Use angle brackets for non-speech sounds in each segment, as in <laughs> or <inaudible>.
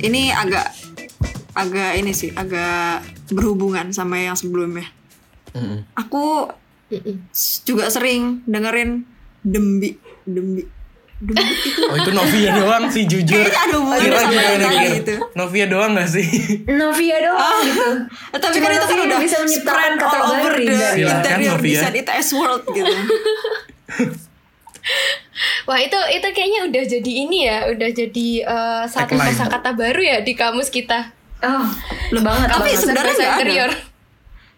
ini agak agak ini sih agak berhubungan sama yang sebelumnya. Mm-mm. Aku Mm-mm. s- juga sering dengerin dembi dembi dembi itu Oh itu Novia doang sih jujur. Kayaknya ada hubungannya Kira sama gimana yang tadi kira? gitu. Novia doang gak sih? Novia doang gitu. Eh, tapi Cuma kan itu kan udah bisa menciptakan spread all over kategori the interior Novia. design ITS world gitu. <laughs> Wah itu itu kayaknya udah jadi ini ya, udah jadi eh, satu kosakata baru ya di kamus kita. Oh, banget Tapi banget. sebenarnya Bahasa nggak ada.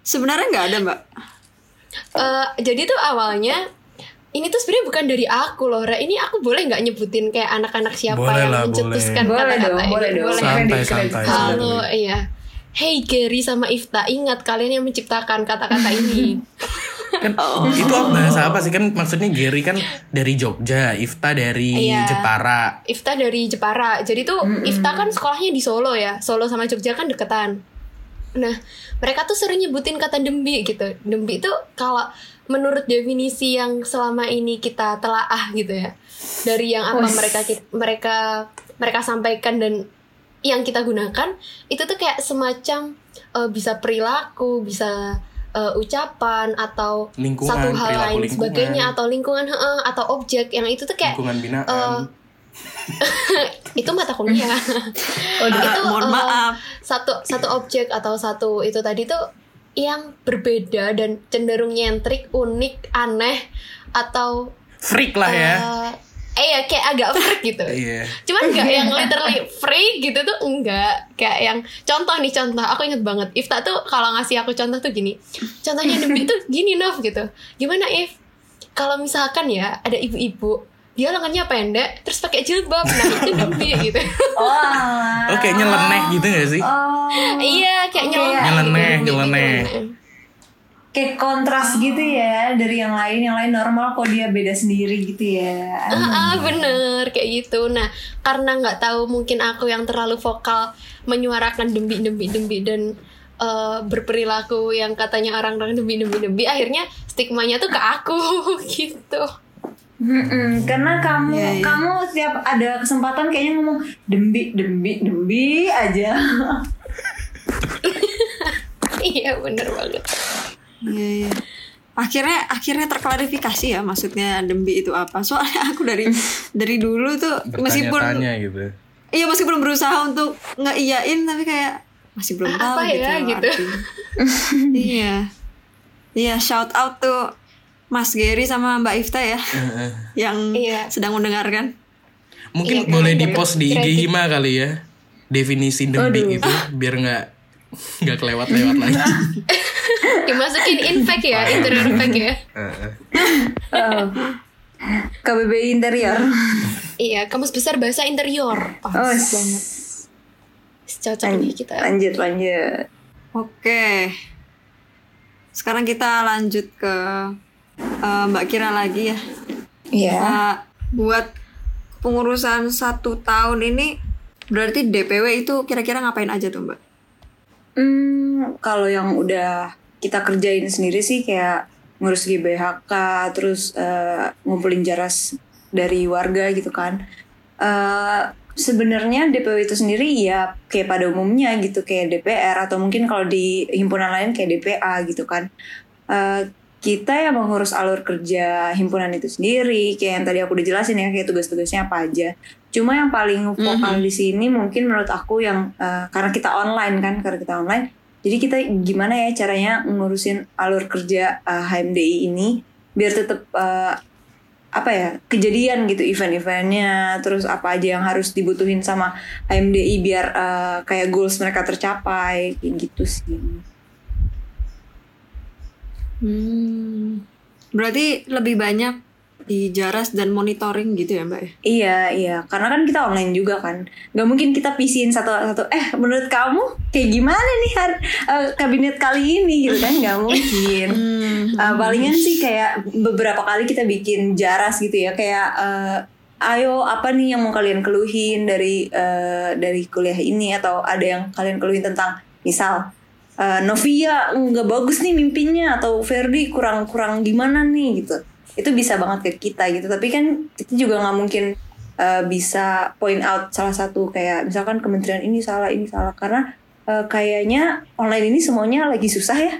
Sebenarnya nggak ada mbak. Eh, jadi tuh awalnya ini tuh sebenarnya bukan dari aku loh, Ra. Ini aku boleh nggak nyebutin kayak anak-anak siapa Boleh yang lah, mencetuskan boleh. Boleh kata-kata dong, ini? boleh dong. Santai, Kredit, kredit. santai. Halo, iya. Hey Gary sama Ifta, ingat kalian yang menciptakan kata-kata ini. <laughs> Kan itu apa bahasa apa sih kan maksudnya Gary kan dari Jogja, Ifta dari Iya. Jepara. Ifta dari Jepara. Jadi tuh Ifta kan sekolahnya di Solo ya. Solo sama Jogja kan deketan. Nah, mereka tuh sering nyebutin kata dembi gitu. Dembi itu kalau menurut definisi yang selama ini kita telaah gitu ya. Dari yang apa Wes. mereka mereka mereka sampaikan dan yang kita gunakan itu tuh kayak semacam eh, bisa perilaku, bisa eh, ucapan atau Lingkungan, satu hal lain lingkungan. sebagainya atau lingkungan heeh, atau objek yang itu tuh kayak Lingkungan binaan. eh, <laughs> itu mata kuliah. <laughs> Eh, itu mohon eh, maaf. satu satu objek atau satu itu tadi tuh yang berbeda dan cenderung nyentrik, unik, aneh atau Freak lah ya. Eh, ya kayak agak freak gitu. <laughs> Iya. Cuman nggak yang literally freak gitu tuh enggak Kayak yang contoh nih contoh Aku inget banget Ifta tuh kalau ngasih aku contoh tuh gini Contohnya demi tuh gini Nov gitu Gimana If? Kalau misalkan ya ada ibu-ibu Dia lengannya pendek Terus pakai jilbab Nah itu <laughs> demi gitu Oh. Oh kayaknya nyeleneh gitu gak sih? Oh, Iya kayak Kayak- nyeleneh Nyeleneh, gitu, nyeleneh. Kayak kontras gitu ya dari yang lain. Yang lain normal kok dia beda sendiri gitu ya. Ah, ah, bener kayak gitu. Nah, karena nggak tahu mungkin aku yang terlalu vokal menyuarakan dembi dembi dembi dan eh, berperilaku yang katanya orang-orang dembi dembi dembi, akhirnya stigmanya tuh ke aku <laughs> gitu. Mm-mm, karena kamu Iya, iya. kamu setiap ada kesempatan kayaknya ngomong dembi dembi dembi aja. <laughs> iya bener banget. Iya iya. Akhirnya akhirnya terklarifikasi ya maksudnya dembi itu apa. Soalnya <laughs> aku dari <laughs> dari dulu tuh meskipun gitu. iya meskipun berusaha untuk ngeiyain tapi kayak masih belum tahu Apa gitu. ya, gitu. <laughs> iya. Iya shout out tuh Mas Gary sama Mbak Ifta ya Heeh. yang Iya. sedang mendengarkan. Mungkin Iya, boleh kan, di dari post di IG. Hima kali ya. Definisi dembi Aduh. itu biar nggak nggak kelewat-lewat lagi. Dimasukin <laughs> infek ya, interior infek ya. Heeh. Oh. KBBI interior. Iya, kamus besar bahasa interior. Pas Oh, banget. Cocok nih kita. Lanjut lanjut. Oke. Sekarang kita lanjut ke eh, Mbak Kira lagi ya. Iya. Nah, buat pengurusan satu tahun ini berarti DPW itu kira-kira ngapain aja tuh Mbak? Hmm, kalau yang udah kita kerjain sendiri sih kayak ngurus GBHK, terus eh, ngumpulin jaras dari warga gitu kan. Eh Sebenarnya DPW itu sendiri ya kayak pada umumnya gitu kayak DPR atau mungkin kalau di himpunan lain kayak DPA gitu kan. Eh kita yang mengurus alur kerja himpunan itu sendiri kayak yang tadi aku udah jelasin ya kayak tugas-tugasnya apa aja. Cuma yang paling vokal di sini mungkin menurut aku yang eh, karena kita online kan karena kita online jadi kita gimana ya caranya ngurusin alur kerja eh, HMDI ini biar tetap eh, apa ya kejadian gitu event-eventnya terus apa aja yang harus dibutuhin sama HMDI biar eh, kayak goals mereka tercapai kayak gitu sih. Hmm. Berarti lebih banyak di jaras dan monitoring gitu ya Mbak ya? Iya iya. Karena kan kita online juga kan. Nggak mungkin kita pisiin satu-satu eh menurut kamu kayak gimana nih har eh, kabinet kali ini? Gitu kan nggak mungkin. Eh, palingan sih kayak beberapa kali kita bikin jaras gitu ya. Kayak eh, ayo apa nih yang mau kalian keluhin dari eh, dari kuliah ini? Atau ada yang kalian keluhin tentang misal eh, Novia nggak bagus nih mimpinya. Atau Ferdi kurang kurang gimana nih? Gitu itu bisa banget ke kita gitu. Tapi kan kita juga nggak mungkin eh, bisa point out salah satu kayak misalkan kementerian ini salah ini salah. Karena eh, kayaknya online ini semuanya lagi susah ya.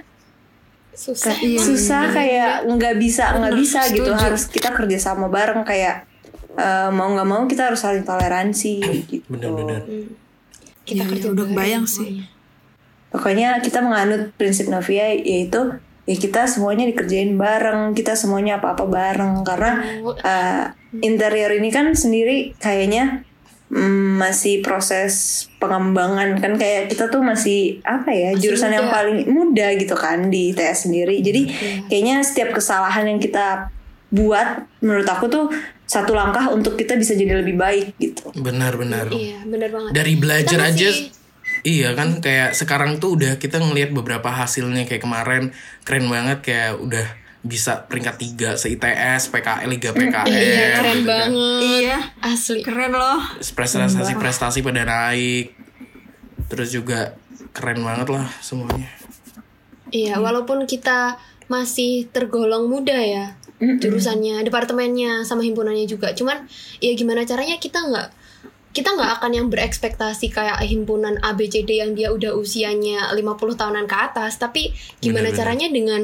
Susah. Kayak susah kayak nggak bisa nggak bisa gitu. setuju. harus kita kerja sama bareng kayak eh, mau nggak mau kita harus saling toleransi gitu. Bener-bener. kita Iya, kerja iya, udah kebayang semuanya. pokoknya kita menganut prinsip Novia yaitu ya kita semuanya dikerjain bareng kita semuanya apa-apa bareng. Karena eh, interior ini kan sendiri kayaknya mm, masih proses pengembangan kan. Kayak kita tuh masih apa ya Masih jurusan yang muda. paling muda gitu kan di ITS sendiri. Jadi kayaknya setiap kesalahan yang kita buat menurut aku tuh satu langkah untuk kita bisa jadi lebih baik gitu. Benar-benar. iya bener banget. Dari belajar Kita aja masih- Iya kan kayak sekarang tuh udah kita ngelihat beberapa hasilnya kayak kemarin keren banget kayak udah bisa peringkat 3 se ITS, PKL, Liga PKL. iya keren gitu kan. banget Iya, asli keren loh. Prestasi prestasi pada naik. Terus juga keren banget lah semuanya. Iya, walaupun kita masih tergolong muda ya jurusannya, departemennya sama himpunannya juga. Cuman ya gimana caranya kita nggak kita nggak akan yang berekspektasi kayak himpunan ABCD yang dia udah usianya 50 tahunan ke atas, tapi gimana Benar-benar. caranya dengan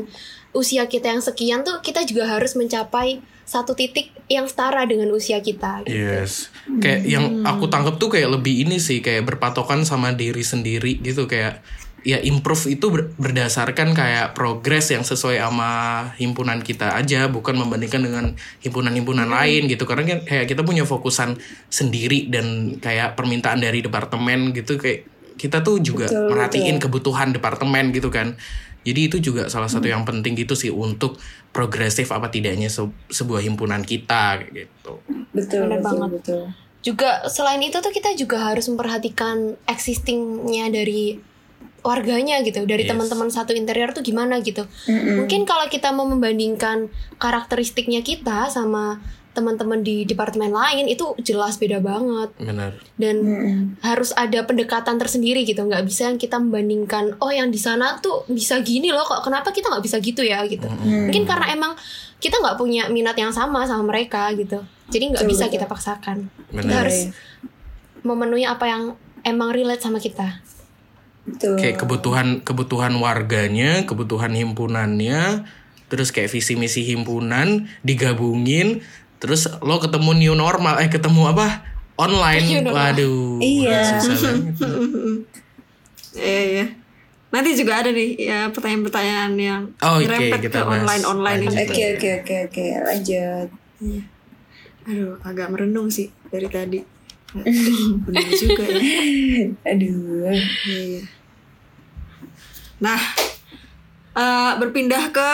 usia kita yang sekian tuh kita juga harus mencapai satu titik yang setara dengan usia kita. gitu. Yes. Kayak yang aku tangkap tuh kayak lebih ini sih kayak berpatokan sama diri sendiri gitu kayak ya improve itu ber- berdasarkan kayak progres yang sesuai sama himpunan kita aja bukan membandingkan dengan himpunan-himpunan lain gitu. Karena kan kayak kita punya fokusan sendiri dan kayak permintaan dari departemen gitu kayak kita tuh juga Betul, merhatiin kebutuhan departemen gitu kan. Jadi itu juga salah satu yang penting gitu sih untuk progresif apa tidaknya se- sebuah himpunan kita kayak gitu. Betul betul banget. betul. Juga selain itu tuh kita juga harus memperhatikan existingnya dari warganya gitu dari Yes. teman-teman satu interior tuh gimana gitu. Mungkin kalau kita mau membandingkan karakteristiknya kita sama teman-teman di departemen lain itu jelas beda banget. Benar. Dan Mm-mm. harus ada pendekatan tersendiri gitu nggak bisa yang kita membandingkan oh yang di sana tuh bisa gini loh kok kenapa kita nggak bisa gitu ya? gitu. Mungkin karena emang kita nggak punya minat yang sama sama mereka gitu. Jadi nggak bisa kita paksakan. Kita harus memenuhi apa yang emang relate sama kita betul kayak kebutuhan kebutuhan warganya kebutuhan himpunannya terus kayak visi misi himpunan digabungin terus lo ketemu new normal eh ketemu apa online waduh Iya. susah <laughs> banget Iya, iya. Nanti juga ada nih ya pertanyaan-pertanyaan yang Oh, nyerempet kita ke online-online ini. oke oke oke oke lanjut Aduh, agak merenung sih dari tadi. <laughs> Benar juga ya. aduh Iya, iya. Nah, eh, berpindah ke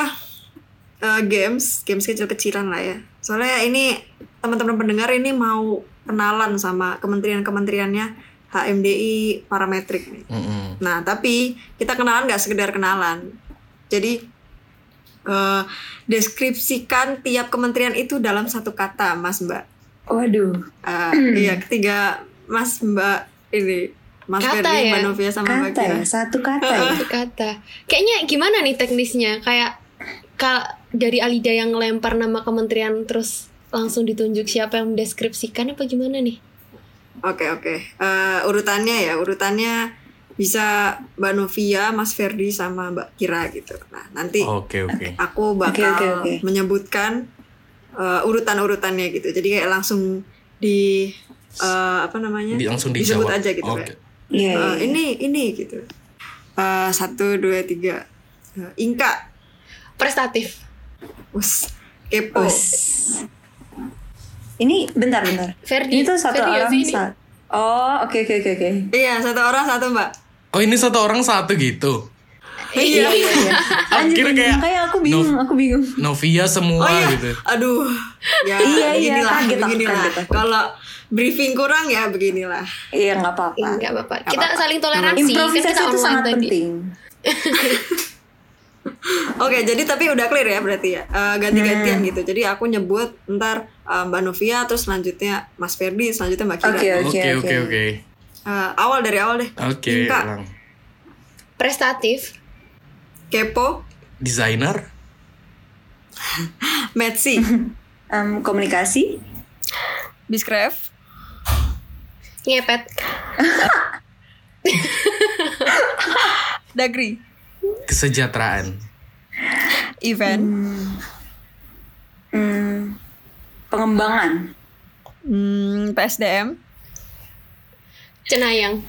eh, games, games kecil-kecilan lah ya. Soalnya ini teman-teman pendengar ini mau kenalan sama kementerian-kementeriannya HMDI parametrik nih. Mm-mm. Nah, tapi kita kenalan nggak sekedar kenalan. Jadi eh, deskripsikan tiap kementerian itu dalam satu kata, Mas Mbak. waduh Eh, iya, ketiga Mas Mbak ini Mas Kata Ferdi, ya? Mbak Novia sama Mbak kata Kira. ya satu kata ya Satu kata kayaknya gimana nih teknisnya kayak ka, dari Alida yang ngelempar nama kementerian terus langsung ditunjuk siapa yang mendeskripsikan apa gimana nih Oke oke. Eh, urutannya ya urutannya bisa Mbak Novia, Mas Ferdi sama Mbak Kira gitu. Nah nanti oke oke aku bakal Oke, oke, oke. menyebutkan eh, urutan-urutannya gitu. Jadi kayak langsung di eh, apa namanya? Di- langsung disebut dijawab aja gitu Oke. kayak. Iya eh, iya. ini ini gitu. Eh, satu dua tiga. Eh, Inka, prestatif us, kepo, Us. ini bentar bentar Ferdi ini tuh satu Ferdi orang ini? sa- oh oke oke oke oke Iya satu orang satu Mbak. oh ini satu orang satu gitu <laughs> Iya. iya iya lanjut. kayak- makanya aku bingung aku bingung Novia semua Oh iya, gitu aduh, ya Iya, iya, beginilah, kaget aku, beginilah. kaget aku. Kalau briefing kurang ya beginilah. iya nggak apa-apa nggak apa-apa kita apa-apa. saling toleransi kan improvisasi kita itu sangat tadi penting <laughs> Oke, jadi tapi udah clear ya berarti ya. Eh, ganti-gantian Hmm. gitu. Jadi aku nyebut ntar eh, Mbak Novia, terus selanjutnya Mas Ferdi, selanjutnya Mbak Kira. Oke, Eh, oke. oke oke oke awal dari awal deh. oke Inka, ulang. prestatif kepo, desainer <laughs> Metsi, <laughs> Em, komunikasi Biskref, Ngepet. Dagri. Kesejahteraan. Event. Hmm, pengembangan. Hmm, PSDM. <laughs> Cenayang.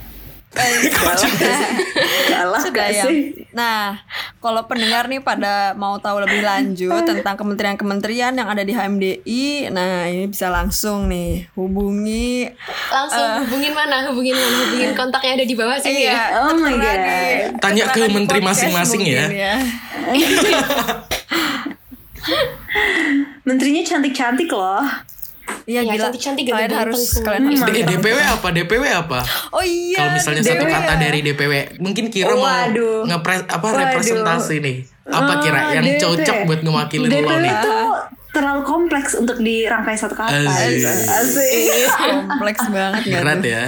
Salah Sudah gak ya. sih? Nah, kalau pendengar nih pada mau tahu lebih lanjut tentang kementerian-kementerian yang ada di HMDI, nah ini bisa langsung nih hubungi Langsung hubungin mana? Hubungin mana? Hubungin <laughs> kontaknya ada di bawah sini ya. Oh my God. di- Tanya ke menteri masing-masing ya. mungkin <laughs> Menterinya cantik-cantik loh. Iya Ya, gila. cantik-cantik, kalian ganteng-ganteng harus semua. kalian harus D- DPW apa? DPW apa? Oh iya. Kalau misalnya satu DPW kata ya. dari DPW, mungkin kira mau Waduh. ngepres apa Waduh. representasi nih. Apa kira Ah, yang DP. cocok buat ngewakilin lo DPW nih? itu terlalu kompleks untuk dirangkai satu kata. Asik. gitu. Asik. kompleks banget nggak Berat ya.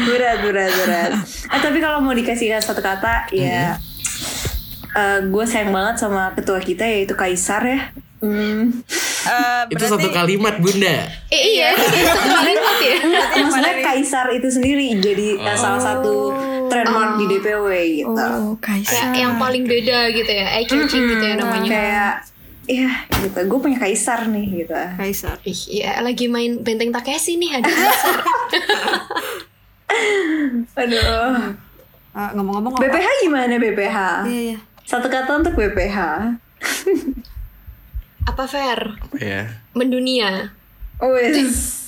berat, berat, berat. Ah, <laughs> tapi kalau mau dikasih satu kata, ya gue sayang banget sama ketua kita yaitu Kaisar ya. Hmm. Eh, Itu satu kalimat bunda. Eh, iya, satu kalimat ya. Maksudnya Kaisar itu sendiri jadi eh, salah satu trademark di DPW gitu. Oh, Kaisar. Kayak yang paling beda gitu ya. Eye catching gitu ya namanya. Kayak, ya gitu. Gue punya Kaisar nih gitu. Kaisar. Ih, ya lagi main Benteng Takeshi nih ada Kaisar. <laughs> Aduh. Eh, ngomong-ngomong apa? BPH gimana BPH? Iya, iya. Satu kata untuk BPH. <laughs> Apa fair? Apa ya? Mendunia. Wes.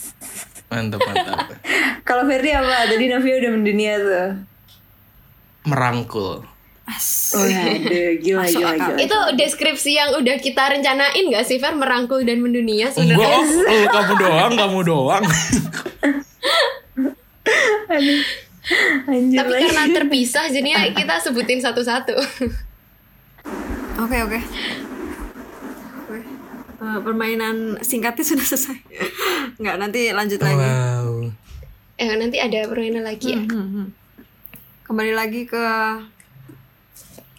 Mantap mantap. <laughs> Kalau Ferdi apa? Tadi Novia udah mendunia tuh. Merangkul. Oh ya, gila Masuk gila gila. Itu deskripsi yang udah kita rencanain gak sih Fer merangkul dan mendunia Enggak, sebenarnya? oh, kamu doang, kamu doang. <laughs> Anjir Tapi lagi. karena terpisah jadinya kita sebutin satu-satu. Oke, oke. Oke. Eh, permainan singkatnya <laughs> sudah selesai. Enggak, nanti lanjut lagi. Wow. Eh nanti ada permainan lagi ya. Hmm, hmm. Kembali lagi ke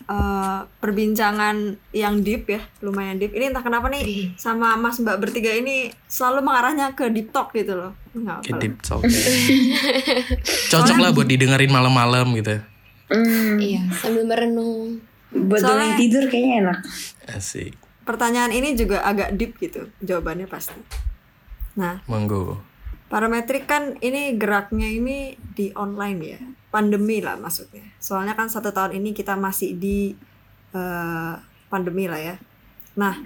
eh, perbincangan yang deep ya, lumayan deep. Ini entah kenapa nih sama Mas Mbak bertiga ini selalu mengarahnya ke deep talk gitu loh. Enggak apa. Kedip talk. Cocok lah buat didengerin malam-malam gitu. Hmm, Iya, sambil merenung. buat Soalnya- tidur kayaknya enak. Asik. Pertanyaan ini juga agak deep gitu, jawabannya pasti. Nah, Monggo. Parametrik kan ini geraknya ini di online ya, pandemi lah maksudnya. Soalnya kan satu tahun ini kita masih di eh, pandemi lah ya. Nah,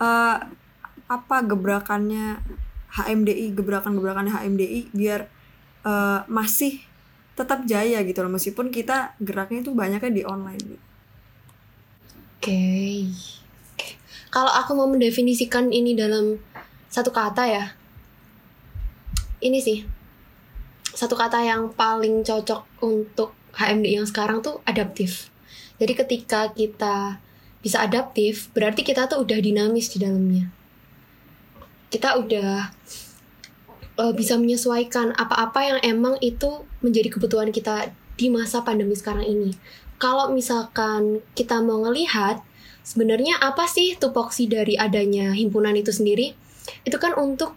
eh, apa gebrakannya HMDI, gebrakan-gebrakannya HMDI biar eh, masih tetap jaya gitu loh, meskipun kita geraknya itu banyaknya di online. Oke. Oke. Kalau aku mau mendefinisikan ini dalam satu kata ya. Ini sih. Satu kata yang paling cocok untuk HMD yang sekarang tuh adaptif. Jadi ketika kita bisa adaptif, berarti kita tuh udah dinamis di dalamnya. Kita udah eh, bisa menyesuaikan apa-apa yang emang itu menjadi kebutuhan kita di masa pandemi sekarang ini kalau misalkan kita mau ngelihat sebenarnya apa sih tupoksi dari adanya himpunan itu sendiri? Itu kan untuk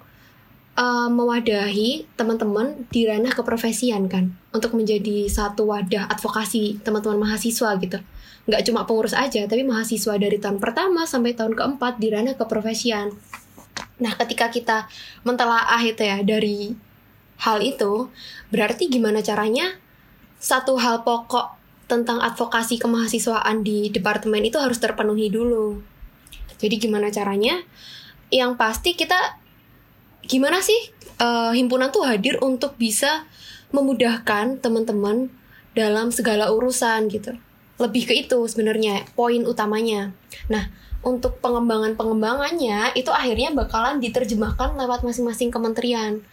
uh, mewadahi teman-teman di ranah keprofesian kan. Untuk menjadi satu wadah advokasi teman-teman mahasiswa gitu. Nggak cuma pengurus aja tapi mahasiswa dari tahun pertama sampai tahun keempat di ranah keprofesian. Nah ketika kita mentelaah itu ya dari hal itu berarti gimana caranya satu hal pokok tentang advokasi kemahasiswaan di departemen itu harus terpenuhi dulu. Jadi gimana caranya? Yang pasti kita gimana sih eh, himpunan tuh hadir untuk bisa memudahkan teman-teman dalam segala urusan gitu. Lebih ke itu sebenarnya poin utamanya. Nah, untuk pengembangan-pengembangannya itu akhirnya bakalan diterjemahkan lewat masing-masing kementerian.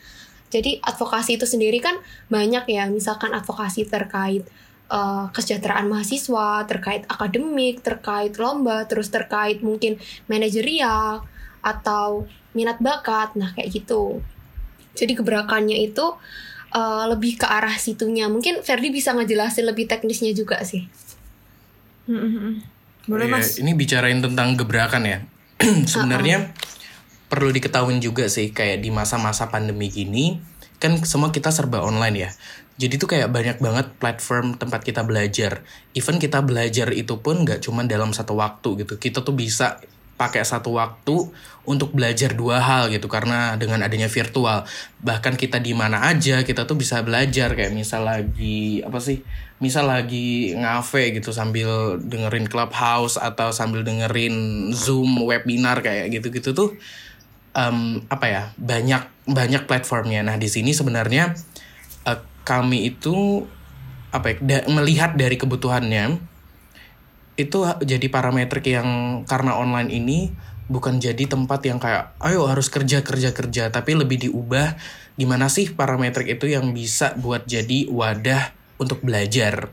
Jadi advokasi itu sendiri kan banyak ya, misalkan advokasi terkait eh, kesejahteraan mahasiswa, terkait akademik, terkait lomba, terus terkait mungkin manajerial atau minat bakat, nah kayak gitu. Jadi gebrakannya itu eh, lebih ke arah situnya. Mungkin Ferdi bisa ngejelasin lebih teknisnya juga sih. Boleh Ya, mas? Ini bicarain tentang gebrakan ya. <clears throat> Sebenarnya perlu diketahui juga sih kayak di masa-masa pandemi gini kan semua kita serba online ya. Jadi tuh kayak banyak banget platform tempat kita belajar. Even kita belajar itu pun nggak cuma dalam satu waktu gitu. Kita tuh bisa pakai satu waktu untuk belajar dua hal gitu karena dengan adanya virtual bahkan kita di mana aja kita tuh bisa belajar kayak misal lagi apa sih misal lagi ngafe gitu sambil dengerin clubhouse atau sambil dengerin zoom webinar kayak gitu-gitu tuh em, apa ya banyak banyak platformnya. Nah di sini sebenarnya eh, kami itu apa ya da- melihat dari kebutuhannya itu jadi parametrik yang karena online ini bukan jadi tempat yang kayak ayo harus kerja kerja kerja. Tapi lebih diubah gimana sih parametrik itu yang bisa buat jadi wadah untuk belajar.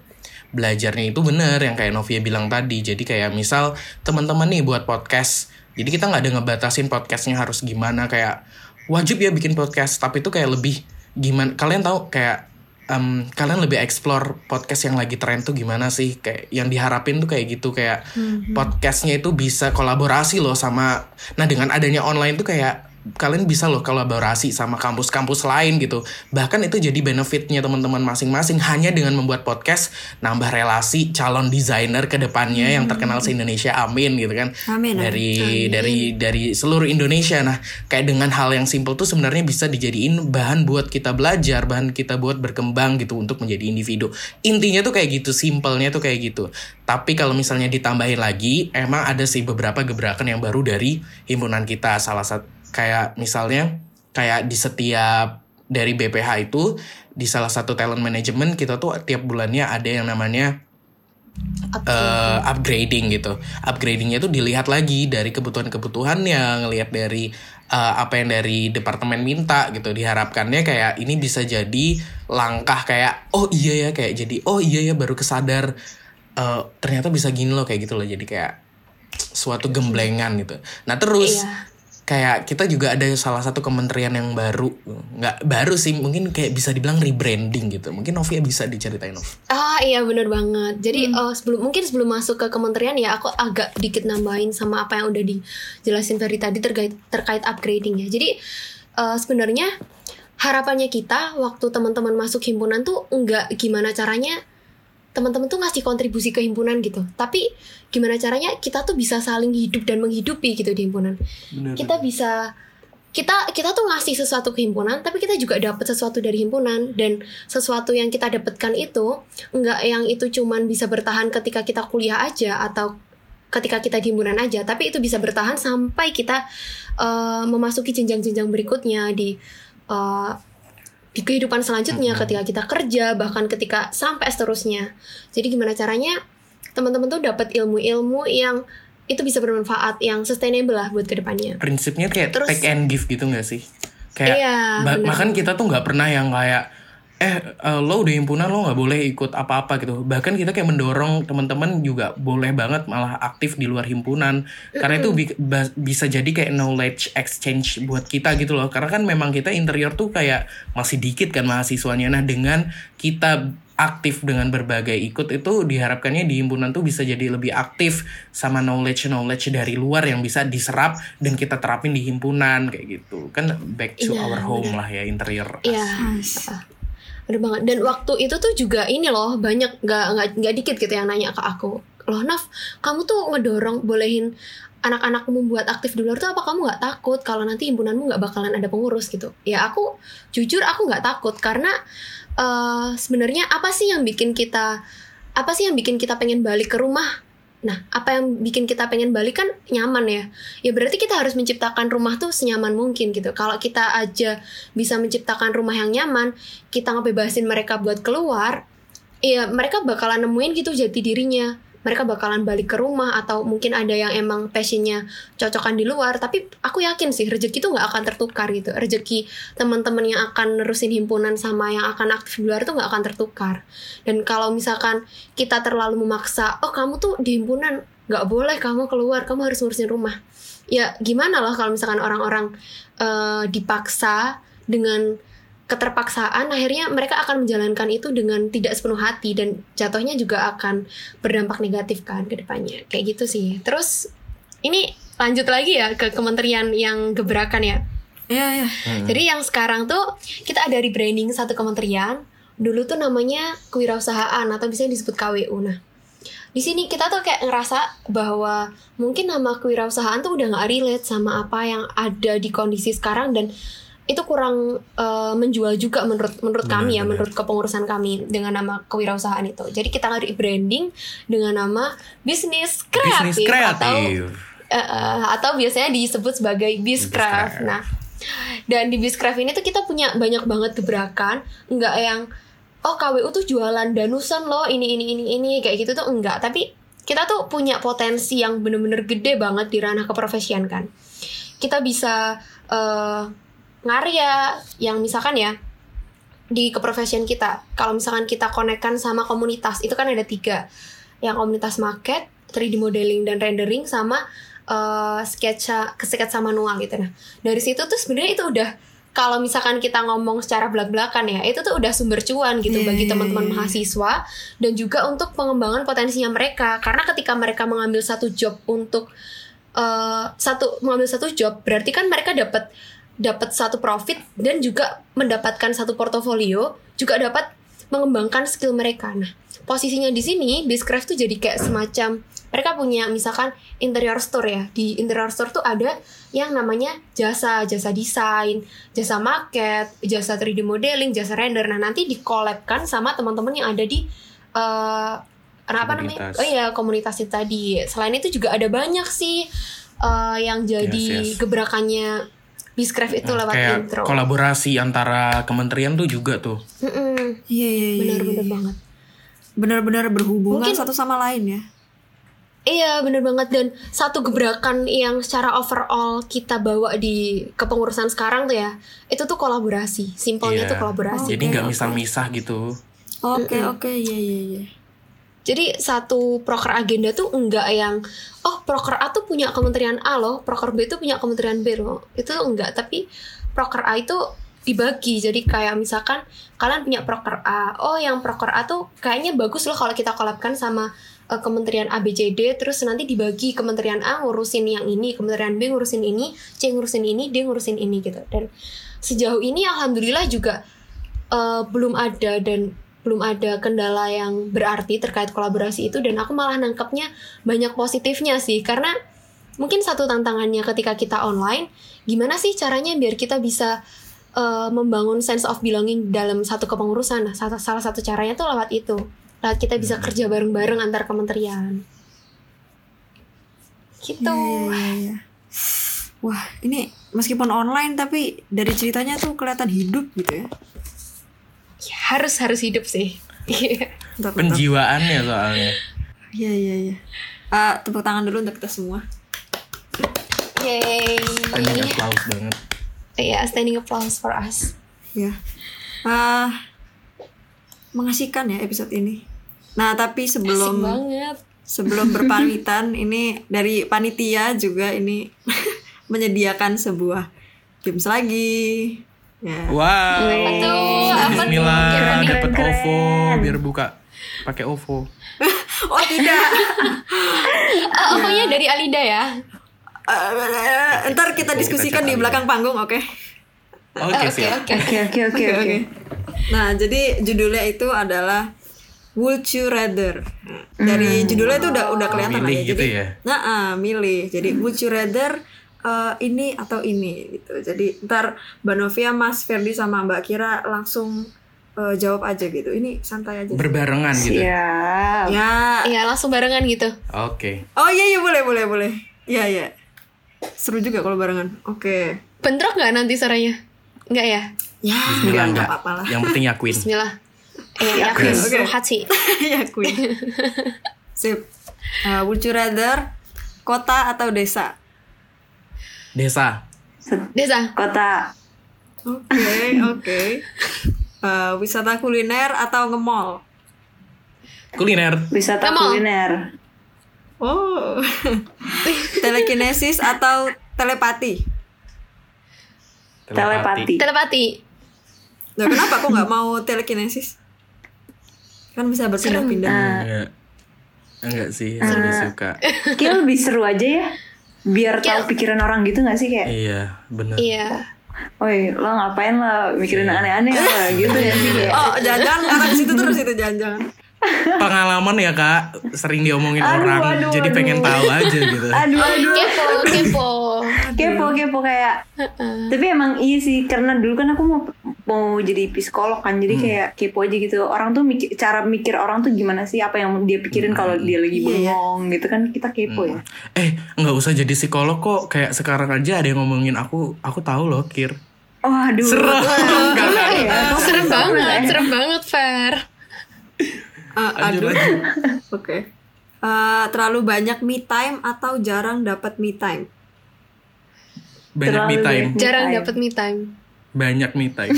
Belajarnya itu bener yang kayak Novia bilang tadi. Jadi kayak misal teman-teman nih buat podcast jadi kita nggak ada ngebatasin podcastnya harus gimana kayak wajib ya bikin podcast tapi itu kayak lebih gimana kalian tahu kayak em, kalian lebih explore podcast yang lagi tren tuh gimana sih? Kayak yang diharapin tuh kayak gitu kayak podcastnya itu bisa kolaborasi loh sama nah dengan adanya online tuh kayak kalian bisa loh kolaborasi sama kampus-kampus lain gitu. Bahkan itu jadi benefitnya teman-teman masing-masing. Hanya dengan membuat podcast nambah relasi calon desainer ke depannya yang terkenal se Indonesia. Amin gitu kan. Amin, amin. dari dari dari seluruh Indonesia. Nah kayak dengan hal yang simple tuh sebenarnya bisa dijadiin bahan buat kita belajar bahan kita buat berkembang gitu untuk menjadi individu. Intinya tuh kayak gitu simpelnya tuh kayak gitu. Tapi kalau misalnya ditambahin lagi emang ada sih beberapa gebrakan yang baru dari himpunan kita. Salah satu kayak misalnya kayak di setiap dari BPH itu di salah satu talent management kita tuh tiap bulannya ada yang namanya eh, upgrading gitu. Upgradingnya tuh dilihat lagi dari kebutuhan-kebutuhannya, ngelihat dari eh, apa yang dari departemen minta gitu. Diharapkannya kayak ini bisa jadi langkah kayak oh iya ya kayak jadi oh iya ya baru kesadar eh, ternyata bisa gini loh kayak gitu loh. Jadi kayak suatu gemblengan gitu. Nah terus Iya. Kayak kita juga ada salah satu kementerian yang baru nggak baru sih mungkin kayak bisa dibilang rebranding gitu mungkin Novia bisa diceritain Nov Ah iya bener banget. Jadi eh, sebelum mungkin sebelum masuk ke kementerian ya aku agak dikit nambahin sama apa yang udah dijelasin Ferry tadi terkait terkait upgrading ya. Jadi eh, sebenarnya harapannya kita waktu teman-teman masuk himpunan tuh enggak gimana caranya teman-teman tuh ngasih kontribusi ke himpunan gitu. Tapi gimana caranya kita tuh bisa saling hidup dan menghidupi gitu di himpunan. Kita bisa kita kita tuh ngasih sesuatu ke himpunan tapi kita juga dapat sesuatu dari himpunan dan sesuatu yang kita dapatkan itu enggak yang itu cuman bisa bertahan ketika kita kuliah aja atau ketika kita di himpunan aja tapi itu bisa bertahan sampai kita eh, memasuki jenjang-jenjang berikutnya di eh, di kehidupan selanjutnya ketika kita kerja bahkan ketika sampai seterusnya. Jadi gimana caranya teman-teman tuh dapat ilmu-ilmu yang itu bisa bermanfaat yang sustainable lah buat ke depannya. Prinsipnya kayak Terus- take and give gitu gak sih? Kayak Iya, bener. bahkan kita tuh nggak pernah yang kayak eh eh, lo udah himpunan lo nggak boleh ikut apa-apa gitu. Bahkan kita kayak mendorong teman-teman juga boleh banget malah aktif di luar himpunan. Karena itu bi- bisa jadi kayak knowledge exchange buat kita gitu loh. Karena kan memang kita interior tuh kayak masih dikit kan mahasiswanya. Nah dengan kita aktif dengan berbagai ikut itu diharapkannya di himpunan tuh bisa jadi lebih aktif sama knowledge knowledge dari luar yang bisa diserap dan kita terapin di himpunan kayak gitu. Kan back to Iya, our home lah ya interior. Iya, ah, bener banget. Dan waktu itu tuh juga ini loh banyak nggak nggak nggak dikit gitu yang nanya ke aku. Loh Naf, kamu tuh ngedorong bolehin anak-anakmu membuat aktif di luar tuh apa kamu nggak takut kalau nanti himpunanmu nggak bakalan ada pengurus gitu? Ya aku jujur aku nggak takut karena eh, sebenarnya apa sih yang bikin kita apa sih yang bikin kita pengen balik ke rumah? Nah, apa yang bikin kita pengen balik kan nyaman ya. Ya berarti kita harus menciptakan rumah tuh senyaman mungkin gitu. Kalau kita aja bisa menciptakan rumah yang nyaman, kita ngebebasin mereka buat keluar, ya mereka bakalan nemuin gitu jati dirinya. Mereka bakalan balik ke rumah atau mungkin ada yang emang passionnya cocokan di luar. Tapi aku yakin sih rezeki tuh nggak akan tertukar gitu. Rezeki teman-teman yang akan nerusin himpunan sama yang akan aktif di luar tuh nggak akan tertukar. Dan kalau misalkan kita terlalu memaksa, oh kamu tuh di himpunan nggak boleh kamu keluar, kamu harus ngurusin rumah. Ya gimana lah kalau misalkan orang-orang eh, dipaksa dengan keterpaksaan akhirnya mereka akan menjalankan itu dengan tidak sepenuh hati dan jatuhnya juga akan berdampak negatif kan ke depannya kayak gitu sih terus ini lanjut lagi ya ke kementerian yang gebrakan ya Iya, iya. Jadi yang sekarang tuh kita ada rebranding satu kementerian. Dulu tuh namanya kewirausahaan atau bisa disebut KWU. Nah, di sini kita tuh kayak ngerasa bahwa mungkin nama kewirausahaan tuh udah nggak relate sama apa yang ada di kondisi sekarang dan itu kurang eh, menjual juga menurut menurut Benar, kami ya, benar. menurut kepengurusan kami dengan nama kewirausahaan itu. Jadi kita rebranding dengan nama bisnis kreatif, Bisnis atau kreatif. Eh, eh, atau biasanya disebut sebagai Bizcraft. Bizcraft. Nah, dan di Bizcraft ini tuh kita punya banyak banget gebrakan, nggak yang oh KWU tuh jualan danusan loh ini ini ini ini kayak gitu tuh enggak, tapi kita tuh punya potensi yang bener-bener gede banget di ranah keprofesian kan. Kita bisa eh, ngarya yang misalkan ya di keprofesian kita. Kalau misalkan kita konekkan sama komunitas, itu kan ada tiga. Yang komunitas market, 3D modeling dan rendering sama eh, sketsa sketsa manual gitu nah. Dari situ tuh sebenarnya itu udah kalau misalkan kita ngomong secara belak-belakan ya, itu tuh udah sumber cuan gitu Iya, bagi iya, teman-teman mahasiswa dan juga untuk pengembangan potensinya mereka. Karena ketika mereka mengambil satu job untuk eh, satu mengambil satu job, berarti kan mereka dapat dapat satu profit dan juga mendapatkan satu portofolio, juga dapat mengembangkan skill mereka. Nah, posisinya di sini Bizcraft tuh jadi kayak semacam mereka punya misalkan interior store ya. Di interior store tuh ada yang namanya jasa, jasa desain, jasa market, jasa 3D modeling, jasa render. Nah, nanti dikolabkan sama teman-teman yang ada di eh apa namanya? Oh iya, komunitas itu tadi. Selain itu juga ada banyak sih eh, yang jadi Yes, yes. gebrakannya Bizcraft itu Nah, lewat kayak intro. kolaborasi antara kementerian tuh juga tuh. Iya, iya, iya. benar-benar banget. Benar-benar berhubungan Mungkin- satu sama lain ya. Iya bener banget dan satu gebrakan yang secara overall kita bawa di kepengurusan sekarang tuh ya itu tuh kolaborasi simpelnya Iya. tuh kolaborasi Jadi nggak Oke, misah-misah gitu. Oke, oke, iya, iya, iya. Jadi satu proker agenda tuh enggak yang oh proker A tuh punya kementerian A loh proker B tuh punya kementerian B loh. Itu enggak tapi proker A itu dibagi. Jadi kayak misalkan kalian punya proker A oh yang proker A tuh kayaknya bagus loh kalau kita kolabkan sama eh, kementerian ABCD terus nanti dibagi kementerian A ngurusin yang ini kementerian B ngurusin ini C ngurusin ini D ngurusin ini gitu. Dan sejauh ini alhamdulillah juga eh, belum ada. Dan belum ada kendala yang berarti terkait kolaborasi itu dan aku malah nangkepnya banyak positifnya sih. Karena mungkin satu tantangannya ketika kita online gimana sih caranya biar kita bisa eh, membangun sense of belonging dalam satu kepengurusan? Nah salah, salah satu caranya tuh lewat itu. Lewat kita bisa kerja bareng-bareng antar kementerian. Gitu. Iya, iya, iya. Wah, ini meskipun online tapi dari ceritanya tuh kelihatan hidup gitu ya. Harus harus hidup sih. <laughs> Penjiwaannya soalnya. Iya, iya, iya. Ah, tepuk tangan dulu untuk kita semua. Yay Standing applause banget. ya standing applause for us Ya. Ah, mengasihkan ya episode ini. Nah, tapi Asik sebelum banget sebelum berpamitan <laughs> ini dari panitia juga ini <laughs> menyediakan sebuah games lagi. Ya. Wow. tuh? Bismillah Keren, dapat keren. OVO biar buka pakai OVO. <laughs> Oh tidak. <laughs> Oh, pokoknya dari Alida ya. Eh, ntar kita diskusikan kita di belakang panggung, oke? Oke Oke, siap. oke. Oke oke oke oke. Nah, jadi judulnya itu adalah Would You Rather. Dari judulnya itu udah udah kelihatan lah Milih ya. gitu Jadi, ya? Nah, ah, milih. Jadi Would You Rather eh, ini atau ini gitu. Jadi ntar Mbak Novia, Mas Ferdi sama Mbak Kira langsung eh, jawab aja gitu. Ini santai aja. Berbarengan gitu. Siap. Ya. Iya, langsung barengan gitu. Oke. Oh iya iya boleh boleh boleh. Iya iya. Seru juga kalau barengan. Oke. Bentrok nggak nanti suaranya? Nggak ya? Ya, Bismillah enggak enggak. apa-apa lah. Yang penting yakuin. Bismillah. Eh, yakin Yes. seluruh hati. ya Queen. Sip. Uh, would you rather kota atau desa? Desa. Desa. Kota Oke, oke. Uh, <laughs> wisata kuliner atau nge-mall? Kuliner. wisata Kamu? kuliner. Oh. <laughs> Telekinesis atau telepati? Telepati. Telepati. Nah, kenapa kok nggak mau telekinesis? Kan bisa berpindah-pindah. Enggak. Enggak sih, lebih suka. Kayak lebih seru aja ya. Biar tahu pikiran orang gitu gak sih kayak Iya, bener. Iya. Woi, lo ngapain lah mikirin aneh-aneh lah <laughs> gitu ya sih kayak. Oh, jangan-jangan karena di situ terus itu jangan-jangan. Pengalaman ya kak, sering diomongin Aduh, orang, aduh, jadi aduh. pengen tahu aja gitu. Aduh, aduh. kepo kepo kepo kepo kayak tapi emang iya sih karena dulu kan aku mau mau jadi psikolog kan jadi kayak kepo aja gitu orang tuh mikir cara mikir orang tuh gimana sih apa yang dia pikirin kalau dia lagi iya. bengong gitu kan kita kepo ya Eh, nggak usah jadi psikolog kok. Kayak sekarang aja ada yang ngomongin aku, aku tahu loh, Kir. waduh Serem. Nggak, nggak. ya, kok serem serem banget ya? serem banget Fer Ah, <laughs> Lanjut, aduh. <laughs> Oke. Eh, terlalu banyak me time atau jarang dapat me time? Banyak Terlalu me time. banyak. Me jarang time. dapat me time Banyak me time.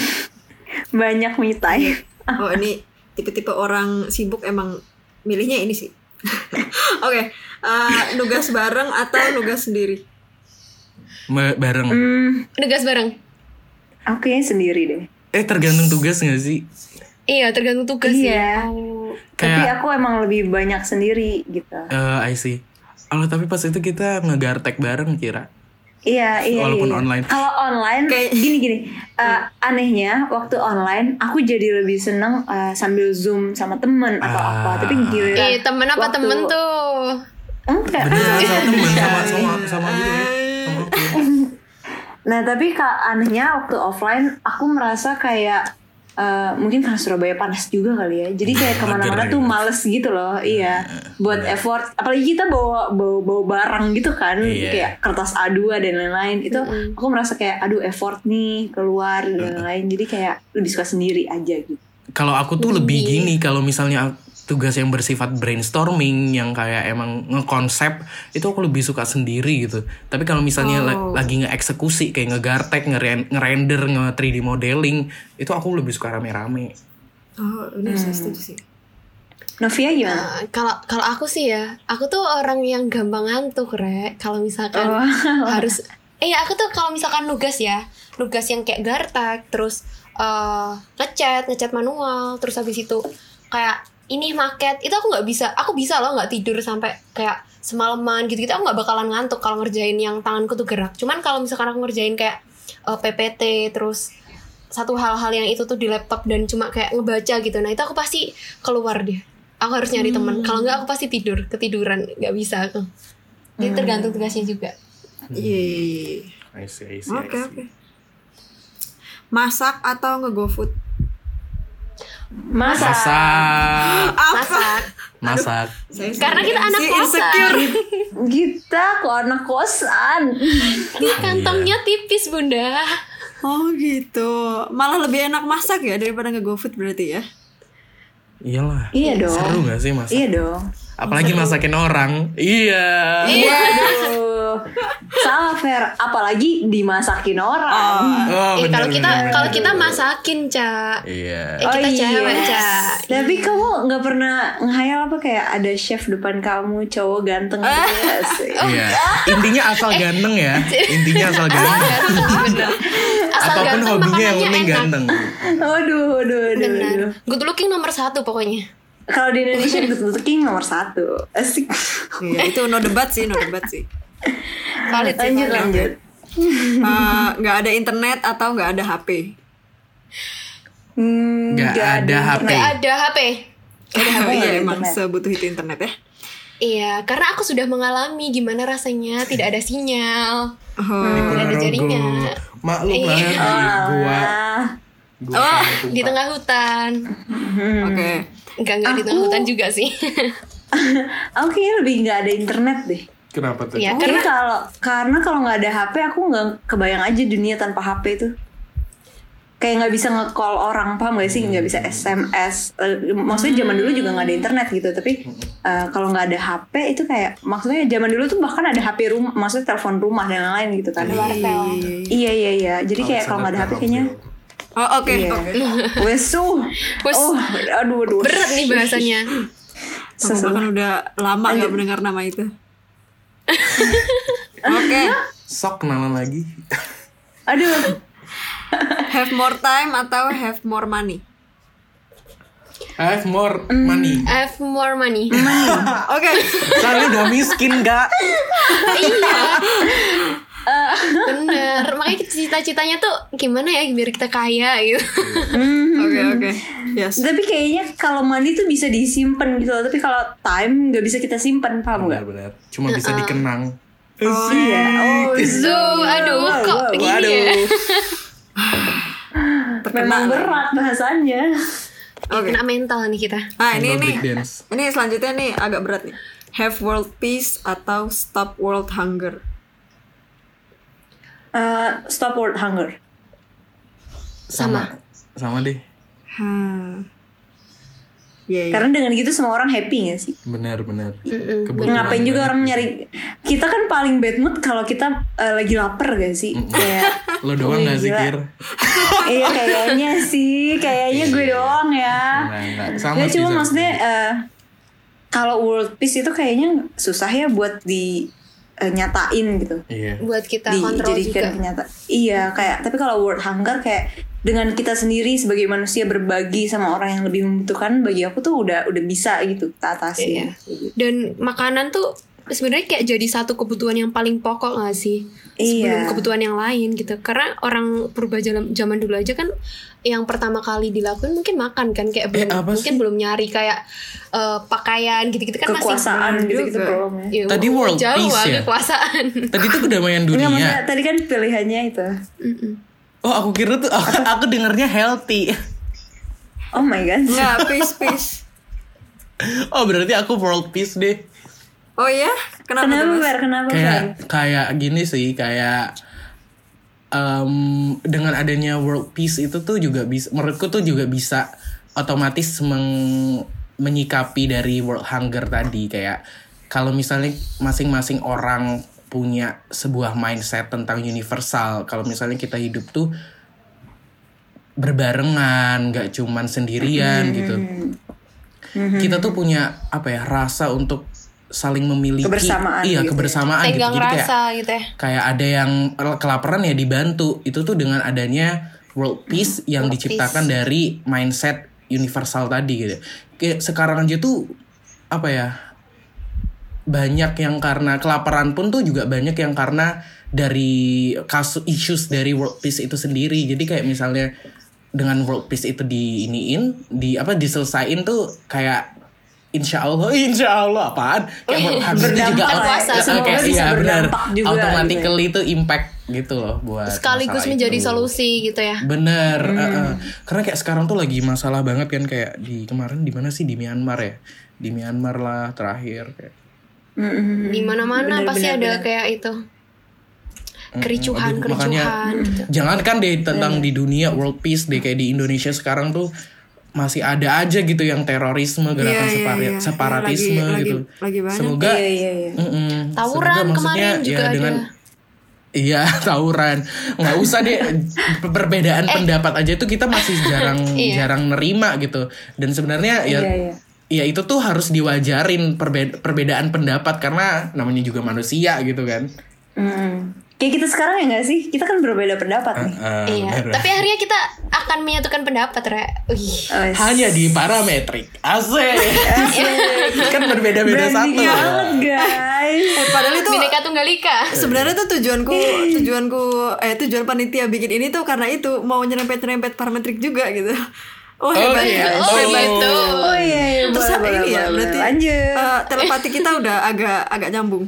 <laughs> banyak me time <laughs> Oh, ini tipe-tipe orang sibuk emang milihnya ini sih. <laughs> Oke, eh, nugas bareng atau nugas sendiri? Ma- Bareng. hmm, nugas bareng aku kayaknya sendiri deh Eh, tergantung tugas gak sih? iya tergantung tugas iya ya tapi Kayak- aku emang lebih banyak sendiri gitu Eh, I see. Oh, tapi pas itu kita ngegartek bareng kira. Iya, iya. Walaupun iya. online. Kalau online, Kayak- gini gini. eh, anehnya waktu online, aku jadi lebih seneng eh, sambil zoom sama temen atau Ah. apa. Tapi giliran. eh temen apa waktu- temen tuh Enggak. Bener, sama <laughs> temen, sama, sama, sama aku. Nah tapi kak anehnya waktu offline, aku merasa kayak eh, mungkin karena Surabaya panas juga kali ya. Jadi kayak ke mana-mana tuh ya. males gitu loh. Iya. Buat effort. Apalagi kita bawa bawa bawa barang gitu kan, Iya. kayak kertas A2 dan lain-lain. Itu aku merasa kayak aduh effort nih keluar dan lain-lain. Jadi kayak lebih suka sendiri aja gitu. Kalau aku tuh lebih gini, kalau misalnya tugas yang bersifat brainstorming yang kayak emang ngekonsep itu aku lebih suka sendiri gitu. Tapi kalau misalnya la- Oh. lagi nge-eksekusi kayak ngegartek, ngeren- ngerender, nge 3D modeling, itu aku lebih suka rame-rame. Oh, ini saya setuju sih. Novia gimana? Eh, kalau kalau aku sih ya aku tuh orang yang gampang ngantuk re kalau misalkan Oh. <laughs> harus eh ya aku tuh kalau misalkan nugas ya nugas yang kayak gartak terus eh ngecat ngecat manual terus habis itu kayak ini market itu aku nggak bisa aku bisa loh nggak tidur sampai kayak semalaman gitu gitu aku nggak bakalan ngantuk kalau ngerjain yang tanganku tuh gerak. Cuman kalau misalkan aku ngerjain kayak eh, PPT terus satu hal-hal yang itu tuh di laptop dan cuma kayak ngebaca gitu. Nah itu aku pasti keluar deh. Aku harus nyari teman. Kalau nggak aku pasti tidur. Ketiduran. Nggak bisa aku. Jadi tergantung tugasnya juga. Iya, iya, iya. I see, I see, I Oke, oke. Masak atau nge-GoFood? Masa? Masak, masak masak. Saya Karena kita anak si kosan. insecure. <laughs> Kita kok anak kosan. Di kantongnya tipis bunda Oh gitu. Malah lebih enak masak ya daripada nge-GoFood berarti ya? Iyalah. Iya dong. Seru gak sih masak? Iya dong. Apalagi masakin orang. Iya. Waduh. Salah Fer, apalagi dimasakin orang. Oh, eh, bener, kalau kita kalau kita masakin cak Iya. eh kita cewek cak Tapi kamu nggak pernah ngehayal apa kayak ada chef depan kamu cowok ganteng <laughs> gitu ya? Asik. Iya. Intinya asal ganteng ya. <laughs> Intinya asal ganteng. asal Apa pun ganteng hobinya yang penting ganteng. Waduh, waduh, waduh, benar waduh. good looking nomor satu pokoknya Kalau di Indonesia Good Looking nomor satu. Asik. Iya, itu no debat sih, no debat sih. valid sih Lanjut, valid. lanjut. Eh, Nggak ada internet atau nggak ada HP? Hmm, Nggak nggak ada HP. Nggak ada HP Oh nggak <laughs> iya ada emang sebutuh itu internet ya. Iya, karena aku sudah mengalami gimana rasanya tidak ada sinyal. Oh, Tidak ada jaringan. Maklum lah Iya. di gua. Gua Oh, Di tengah hutan. oke. Enggak, enggak di tengah hutan juga sih. <laughs> aku kayaknya lebih nggak ada internet deh. Kenapa tuh? Iya, Karena kalau karena kalau nggak ada HP aku nggak kebayang aja dunia tanpa HP itu. Kayak nggak bisa nge-call orang paham gak sih nggak bisa SMS. Eh, maksudnya zaman dulu juga nggak ada internet gitu. Tapi eh, kalau nggak ada HP itu kayak maksudnya zaman dulu tuh bahkan ada HP rumah, maksudnya telepon rumah dan lain-lain gitu kan. Wartel. Iya iya iya. Jadi kayak kalau nggak ada HP kayaknya. Oh oke. Iya. oke. Wesu. Wes. Oh, aduh aduh. berat nih bahasanya. Aku Sesuai. bahkan udah lama nggak mendengar nama itu. <laughs> Oke. Sok kenalan lagi. <laughs> Aduh. Have more time atau have more money? I have more Mm. money. I have more money. <laughs> Oke. Soalnya udah miskin gak? iya. Bener. Makanya cita-citanya tuh gimana ya biar kita kaya gitu. Hmm. Oke oke. Yes. Tapi kayaknya kalau money tuh bisa disimpan gitu loh. Tapi kalau time nggak bisa kita simpan, paham nggak? benar-benar cuma bisa dikenang Oh, Iya. Oh, So, aduh, kok gini ya? waduh memang berat bahasanya. Oke. Kena mental nih kita. Nah ini nih, ini selanjutnya nih agak berat nih. Have world peace atau stop world hunger. Eh, stop world hunger. sama sama deh Hmm. Iya, iya. Karena dengan gitu semua orang happy gak sih? benar-benar Ngapain juga orang nyari Kita kan paling bad mood kalau kita eh, lagi lapar gak sih? Kayak <laughs> lo doang gak sih kir Iya kayaknya sih Kayaknya gue doang ya Enggak, enggak. Sama sih, cuma sama. maksudnya eh, Kalau world peace itu kayaknya susah ya buat di eh, nyatain gitu iya Buat kita kontrol dijadikan juga. kenyata iya kayak tapi kalau world hunger kayak dengan kita sendiri sebagai manusia berbagi sama orang yang lebih membutuhkan bagi aku tuh udah udah bisa gitu kita atasi Iya. Dan makanan tuh sebenarnya kayak jadi satu kebutuhan yang paling pokok gak sih? Sebelum Iya. kebutuhan yang lain gitu. Karena orang purba zaman zaman dulu aja kan yang pertama kali dilakuin mungkin makan kan kayak belum apa mungkin sih? belum nyari kayak eh, pakaian gitu-gitu kan kekuasaan masih gitu gitu juga. belum ya Iya, Tadi world jauh peace ya? kekuasaan. tadi tuh kedamaian Enggak, dunia maksudnya tadi kan pilihannya itu Mm-mm. oh aku kira tuh aku, aku dengernya healthy oh my god Enggak, peace peace. oh berarti aku world peace deh Oh ya? Kenapa, kenapa tuh? Fer? kenapa kayak kayak gini sih kayak em, dengan adanya world peace itu tuh juga bisa menurutku tuh juga bisa otomatis meng- menyikapi dari world hunger tadi kayak kalau misalnya masing-masing orang punya sebuah mindset tentang universal kalau misalnya kita hidup tuh berbarengan nggak cuman sendirian gitu kita tuh punya apa ya rasa untuk saling memiliki Kebersamaan iya gitu ya. kebersamaan gitu. Tenggang jadi kayak gitu ya. kayak ada yang kelaparan ya dibantu. Itu tuh dengan adanya world peace yang World diciptakan dari mindset universal tadi gitu. Kayak sekarang aja tuh apa ya banyak yang karena kelaparan pun tuh juga banyak yang karena dari kasus issues dari world peace itu sendiri. Jadi kayak misalnya dengan world peace itu diiniin di apa diselesain tuh kayak Insya Allah, <laughs> Insya Allah apaan? Kayak itu juga ya. Eh, Semoga kayak, bisa iya, benar. berdampak juga Automatically itu impact gitu loh buat Sekaligus menjadi itu. solusi gitu ya. Bener, eh, eh. karena kayak sekarang tuh lagi masalah banget kan kayak di kemarin di mana sih di Myanmar ya, di Myanmar lah terakhir kayak. Mm-mm. Di mana-mana Bener, pasti bener, ada bener. kayak itu. Kericuhan, Aduh, makanya kericuhan gitu. jangan kan deh tentang di dunia world peace deh kayak di Indonesia sekarang tuh masih ada aja gitu yang terorisme gerakan iya, separi- iya. separatisme Lagi- gitu. lagi- lagi banyak. Semoga iya iya iya Mm-mm. Tawuran Semoga maksudnya kemarin juga ya ada. dengan Iya <laughs> tawuran nggak usah deh perbedaan pendapat aja tuh kita masih <laughs> jarang Eh. Iya. jarang nerima gitu dan sebenarnya ya iya iya ya itu tuh harus diwajarin perbe- perbedaan pendapat karena namanya juga manusia gitu kan Mm-mm. Kayak kita sekarang ya gak sih? Kita kan berbeda pendapat nih. Eh, Iya, bener. tapi akhirnya kita akan menyatukan pendapat, Re. Wih. Oh, hanya di parametrik asik <laughs> kan berbeda-beda Branding satu banget guys. Eh, padahal itu Bineka Tunggal Ika. sebenarnya tuh tujuanku tujuanku eh tujuan panitia bikin ini tuh karena itu mau nyerempet nyerempet parametrik juga gitu. Oh hebat Oke. ya. Oh, Oh. gitu. Oh iya, iya Terus boleh, apa boleh, ini ya boleh, berarti Lanjut. eh, telepati kita udah agak agak nyambung.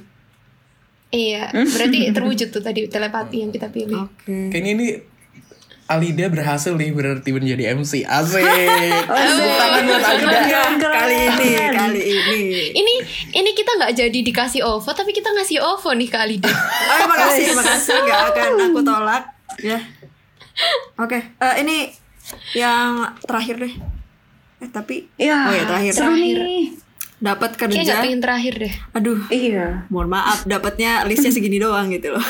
Iya, berarti <laughs> terwujud tuh tadi telepati yang kita pilih. Oke. kayaknya ini Alida berhasil nih berarti menjadi MC asik Oh, Tepuk tangan buat Alida. Kali ini, kali ini. Ini ini kita nggak jadi dikasih OVO tapi kita ngasih OVO nih ke Alida. <laughs> Oh, makasih, makasih. Gak akan aku tolak. Ya. Oke, eh, ini yang terakhir deh. Eh, tapi Iya, Oh ya, terakhir. seru Terakhir. nih. Dapat kerja. pengen terakhir deh. Aduh, Iya. mohon maaf, dapatnya listnya segini doang gitu loh.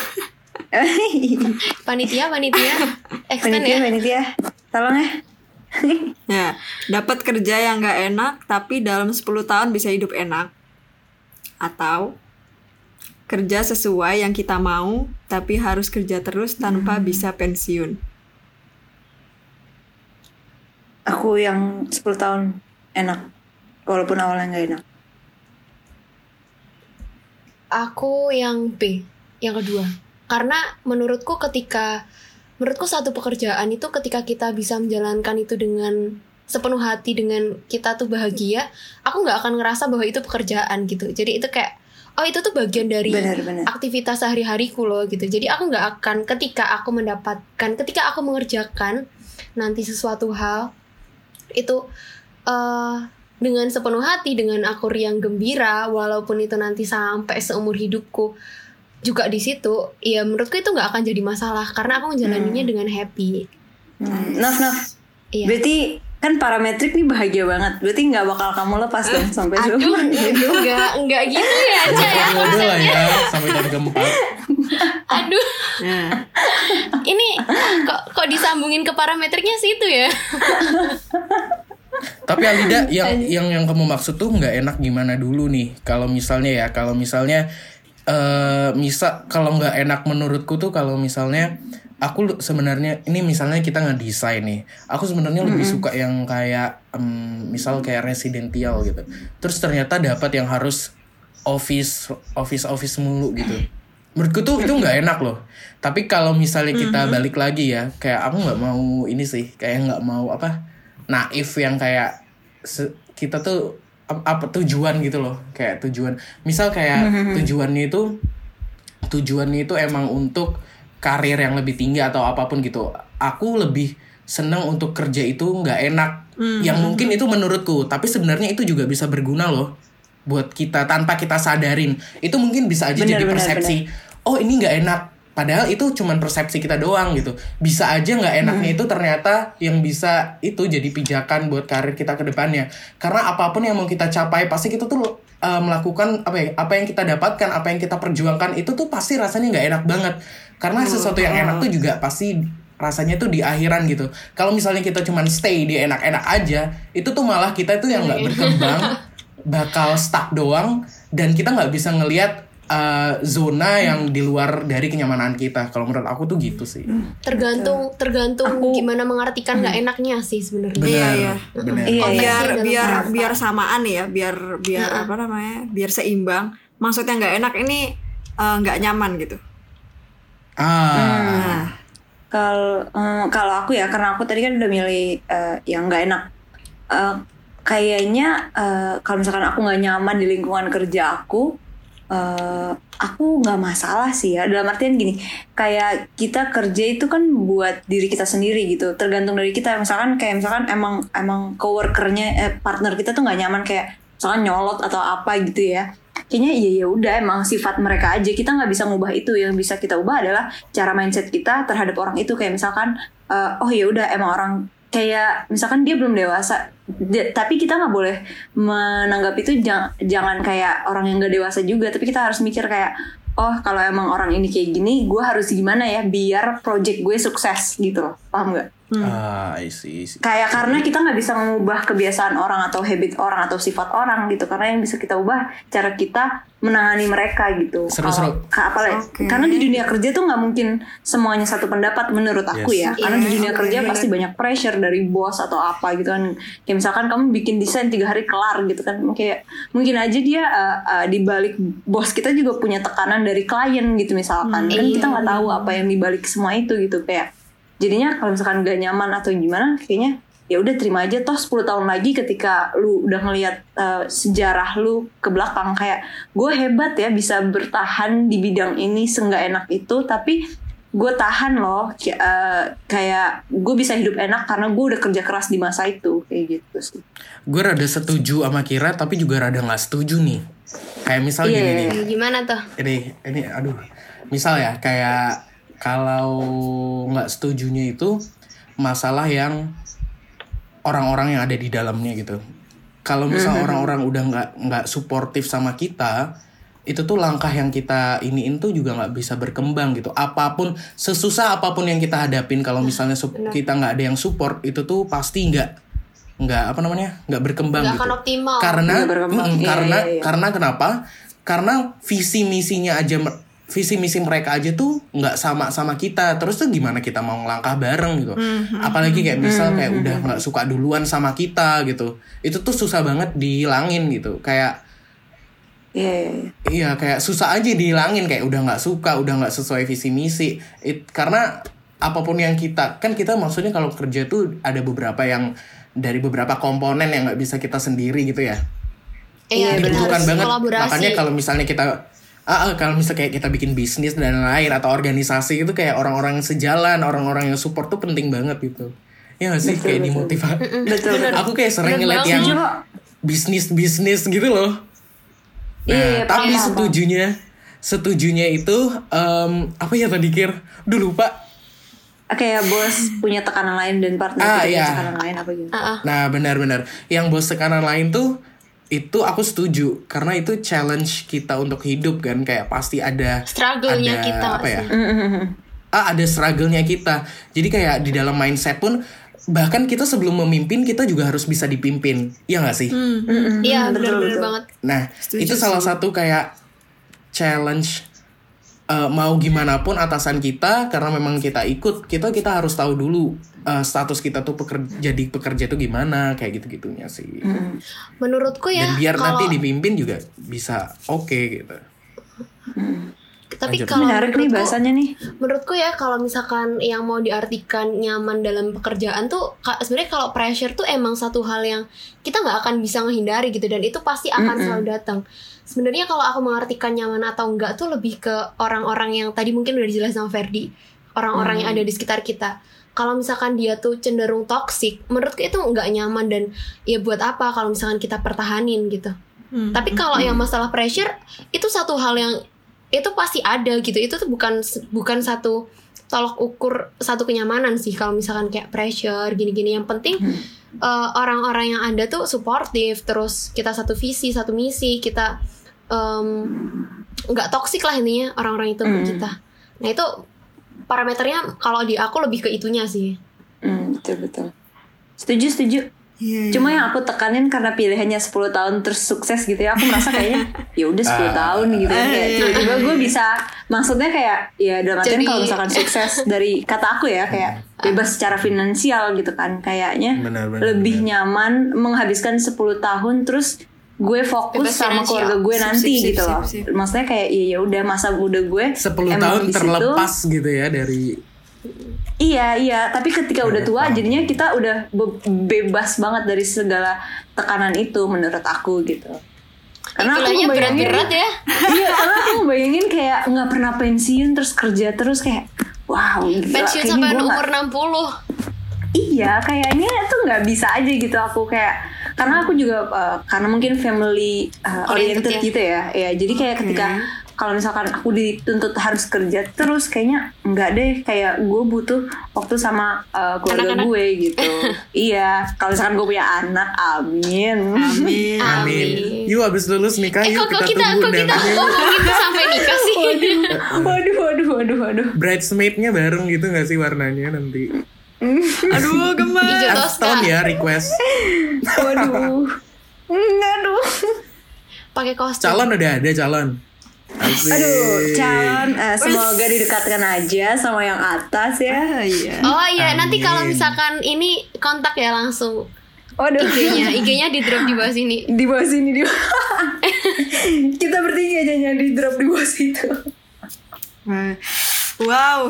<laughs> Panitia, panitia, extend panitia, ya. panitia. Tolong ya. <laughs> Ya, dapat kerja yang nggak enak tapi dalam 10 tahun bisa hidup enak. Atau kerja sesuai yang kita mau tapi harus kerja terus tanpa bisa pensiun. Aku yang 10 tahun enak. Walaupun awalnya nggak enak. Aku yang B, yang kedua. karena menurutku ketika menurutku satu pekerjaan itu ketika kita bisa menjalankan itu dengan sepenuh hati dengan kita tuh bahagia aku nggak akan ngerasa bahwa itu pekerjaan gitu jadi itu kayak oh itu tuh bagian dari Benar-benar. aktivitas sehari-hariku loh gitu jadi aku nggak akan ketika aku mendapatkan ketika aku mengerjakan nanti sesuatu hal itu eh dengan sepenuh hati dengan aku riang gembira walaupun itu nanti sampai seumur hidupku juga di situ ya menurutku itu nggak akan jadi masalah karena aku menjalaninya dengan happy Hmm. Naf, Naf. Iya. Berarti kan parametrik nih bahagia banget. Berarti nggak bakal kamu lepas dong sampai aduh seumur hidup. nggak nggak gitu ya Ca ya lah ya sampai tahun keempat. <laughs> aduh Nah, ini kok kok disambungin ke parametriknya situ ya <laughs> Tapi Alida <laughs> yang yang yang kamu maksud tuh nggak enak gimana dulu nih? Kalau misalnya ya, kalau misalnya eh misal kalau nggak enak menurutku tuh kalau misalnya aku sebenarnya ini misalnya kita ngedesain nih. Aku sebenarnya lebih suka yang kayak em, misal kayak residential gitu. Terus ternyata dapat yang harus office office office mulu gitu. Menurutku tuh itu nggak enak loh. Tapi kalau misalnya kita balik lagi ya, kayak aku nggak mau ini sih, kayak nggak mau apa naif yang kayak kita tuh ap- apa tujuan gitu loh. Kayak tujuan. Misal kayak <laughs> tujuannya itu tujuannya itu emang untuk karir yang lebih tinggi atau apa pun gitu. Aku lebih seneng untuk kerja itu nggak enak. Yang mungkin itu menurutku tapi sebenarnya itu juga bisa berguna loh buat kita tanpa kita sadarin. Itu mungkin bisa aja Benar, jadi persepsi oh ini nggak enak padahal itu cuman persepsi kita doang gitu. Bisa aja nggak enaknya itu ternyata yang bisa itu jadi pijakan buat karir kita ke depannya. Karena apa pun yang mau kita capai pasti kita tuh uh, melakukan apa ya apa yang kita dapatkan apa yang kita perjuangkan itu tuh pasti rasanya nggak enak banget. Karena sesuatu yang enak tuh juga pasti rasanya tuh di akhiran gitu. Kalau misalnya kita cuman stay di enak-enak aja itu tuh malah kita itu yang nggak berkembang bakal stuck doang dan kita nggak bisa ngelihat uh, zona yang di luar dari kenyamanan kita kalau menurut aku tuh gitu sih tergantung tergantung gimana mengartikan nggak enaknya sih sebenarnya benar Iya, iya. Iya, iya. biar biar harapan. biar samaan ya, biar biar apa namanya? Biar seimbang. Maksudnya nggak enak ini eh, nggak nyaman gitu. ah Nah, Kalau eh, kalau aku ya karena aku tadi kan udah milih eh, yang nggak enak. Eh, kayaknya eh, kalau misalkan aku nggak nyaman di lingkungan kerja aku, eh, aku nggak masalah sih ya. Dalam artian gini, kayak kita kerja itu kan buat diri kita sendiri gitu. Tergantung dari kita. Misalkan kayak misalkan emang emang coworkernya eh, partner kita tuh nggak nyaman kayak misalkan nyolot atau apa gitu ya kayaknya iya ya udah emang sifat mereka aja kita nggak bisa ngubah itu yang bisa kita ubah adalah cara mindset kita terhadap orang itu kayak misalkan eh, oh ya udah emang orang kayak misalkan dia belum dewasa tapi kita nggak boleh menanggap itu jang- jangan kayak orang yang nggak dewasa juga. Tapi kita harus mikir kayak oh kalau emang orang ini kayak gini gue harus gimana ya biar project gue sukses gitu loh. Paham nggak ah I see, I see. kayak karena kita nggak bisa mengubah kebiasaan orang atau habit orang atau sifat orang gitu karena yang bisa kita ubah cara kita menangani mereka gitu Seru, Kalau- seru. ka- apalagi Oke. karena di dunia kerja tuh nggak mungkin semuanya satu pendapat menurut aku Yes. ya karena di Iya, dunia kerja benar. pasti banyak pressure dari bos atau apa gitu kan kayak misalkan kamu bikin desain tiga hari kelar gitu kan kayak mungkin aja dia uh, uh, di balik bos kita juga punya tekanan dari klien gitu misalkan kan Iya. kita nggak tahu apa yang dibalik semua itu gitu kayak jadinya kalau misalkan gak nyaman atau gimana kayaknya ya udah terima aja. Toh 10 tahun lagi ketika lu udah ngelihat uh, sejarah lu ke belakang kayak gue hebat ya bisa bertahan di bidang ini seenggak enak itu tapi gue tahan loh. Uh, kayak gue bisa hidup enak karena gue udah kerja keras di masa itu. Kayak gitu sih. Gue rada setuju sama Kira tapi juga rada nggak setuju nih. Kayak misal Iya, gini iya, nih. gimana tuh? Ini ini aduh. Misal ya kayak kalau nggak setujunya itu masalah yang orang-orang yang ada di dalamnya gitu. Kalau misal orang-orang udah nggak nggak suportif sama kita itu tuh langkah yang kita iniin tuh juga nggak bisa berkembang gitu. Apa pun sesusah apa pun yang kita hadapin kalau misalnya kita nggak ada yang support itu tuh pasti nggak nggak apa namanya nggak berkembang nggak gitu. akan optimal. Karena berkembang. mm, Iya, karena iya, iya. karena kenapa? Karena visi misinya aja visi misi mereka aja tuh nggak sama sama kita terus tuh gimana kita mau ngelangkah bareng gitu apalagi kayak misal kayak udah nggak suka duluan sama kita gitu itu tuh susah banget dihilangin gitu kayak Iya, iya, iya. Iya kayak susah aja dihilangin kayak udah nggak suka, udah nggak sesuai visi misi. It, karena apa pun yang kita kan kita maksudnya kalau kerja tuh ada beberapa yang dari beberapa komponen yang nggak bisa kita sendiri gitu ya. Iya, dibutuhkan banget. kolaborasi. Makanya kalau misalnya kita ah ah, kalau misalnya kayak kita bikin bisnis dan lain atau organisasi itu kayak orang-orang yang sejalan, orang-orang yang support tuh penting banget gitu. Ya nggak sih kayak dimotivasi. Betul. Aku kayak sering ngeliat yang Setuju kok. bisnis-bisnis gitu loh. Nah, Iya, tapi paham, setujunya setujunya itu em, apa ya tadi kir? Duh lupa. Kayak bos punya tekanan lain dan partner Ah, punya iya. tekanan lain apa gitu. Ah, ah. Nah, benar-benar. Yang bos tekanan lain tuh itu aku setuju karena itu challenge kita untuk hidup kan kayak pasti ada Struggle-nya ada kita apa ya? Mm-hmm. Ah, ada struggle-nya kita. Jadi kayak di dalam mindset pun bahkan kita sebelum memimpin kita juga harus bisa dipimpin. Iya gak sih? Mm-mm, Iya, betul, benar-benar betul. banget. Nah, Setuju itu salah satu kayak challenge eh, mau gimana pun atasan kita karena memang kita ikut, kita kita harus tahu dulu eh, status kita tuh pekerja jadi pekerja itu gimana kayak gitu-gitunya sih. Menurutku ya Dan biar kalau nanti dipimpin juga bisa oke gitu. tapi Lanjut. kalau Menarik nih menurutku- bahasannya nih. Menurutku ya kalau misalkan yang mau diartikan nyaman dalam pekerjaan tuh sebenarnya kalau pressure tuh emang satu hal yang kita nggak akan bisa menghindari gitu dan itu pasti akan selalu datang. Sebenarnya kalau aku mengartikan nyaman atau enggak tuh lebih ke orang-orang yang tadi mungkin udah dijelasin sama Ferdi, orang-orang yang ada di sekitar kita. Kalau misalkan dia tuh cenderung toxic, menurutku itu nggak nyaman dan ya buat apa kalau misalkan kita pertahanin gitu. Hmm. Tapi kalau yang masalah pressure itu satu hal yang itu pasti ada gitu. Itu tuh bukan bukan satu tolok ukur satu kenyamanan sih kalau misalkan kayak pressure gini-gini yang penting eh, orang-orang yang ada tuh suportif terus kita satu visi satu misi kita nggak toksik lah intinya orang-orang itu Hmm. kita nah itu parameternya kalau di aku lebih ke itunya sih Hmm, betul betul. Setuju setuju. Iya, iya. Cuma yang aku tekanin karena pilihannya 10 tahun terus sukses gitu ya, aku merasa kayaknya <laughs> ya udah 10 tahun gitu. Ah, Kayak iya. tiba-tiba gue bisa maksudnya kayak ya dalam artian Jadi- kalau misalkan sukses dari kata aku ya kayak bebas secara finansial gitu kan kayaknya Benar, benar, lebih benar. nyaman menghabiskan 10 tahun terus gue fokus Bebas sama keluarga gue Sip, nanti sip, sip, gitu sip, loh. sip. Maksudnya kayak ya ya udah masa muda gue 10 emang tahun situ. terlepas gitu ya dari Iya iya, tapi ketika udah tua paham. jadinya kita udah be- bebas banget dari segala tekanan itu menurut aku gitu. Karena aku ngebayangin- berat-berat ya Iya, karena aku bayangin kayak nggak pernah pensiun terus kerja terus kayak wow gila, pensiun sampai umur 60 Iya, kayaknya itu nggak bisa aja gitu aku kayak karena aku juga uh, karena mungkin family uh, Oriented oriented ya. gitu ya. Ya, jadi kayak ketika kalau misalkan aku dituntut harus kerja terus kayaknya nggak deh kayak gue butuh waktu sama uh, keluarga Anak-anak. gue gitu. <laughs> iya, kalau misalkan gue punya anak, amin. Amin. Amin. Amin. Yuk abis lulus nikah eh yuk kok, kok kita kita tunggu kok kita undangannya. ngomongin sampai nikah sih <laughs> waduh, waduh, waduh, waduh. Bridesmaid-nya bareng gitu gak sih warnanya nanti? <laughs> Aduh, gemes. Tahun ya request. Waduh. Aduh. pakai kostum Calon udah ada calon. Asik. Aduh, calon eh, semoga didekatkan aja sama yang atas ya. Ah, iya. Oh iya, nanti kalau misalkan ini kontak ya langsung Waduh. IG-nya, IG-nya di drop di bawah sini. di bawah sini di <laughs> kita bertiga aja yang di drop di bawah situ Wah. Wow.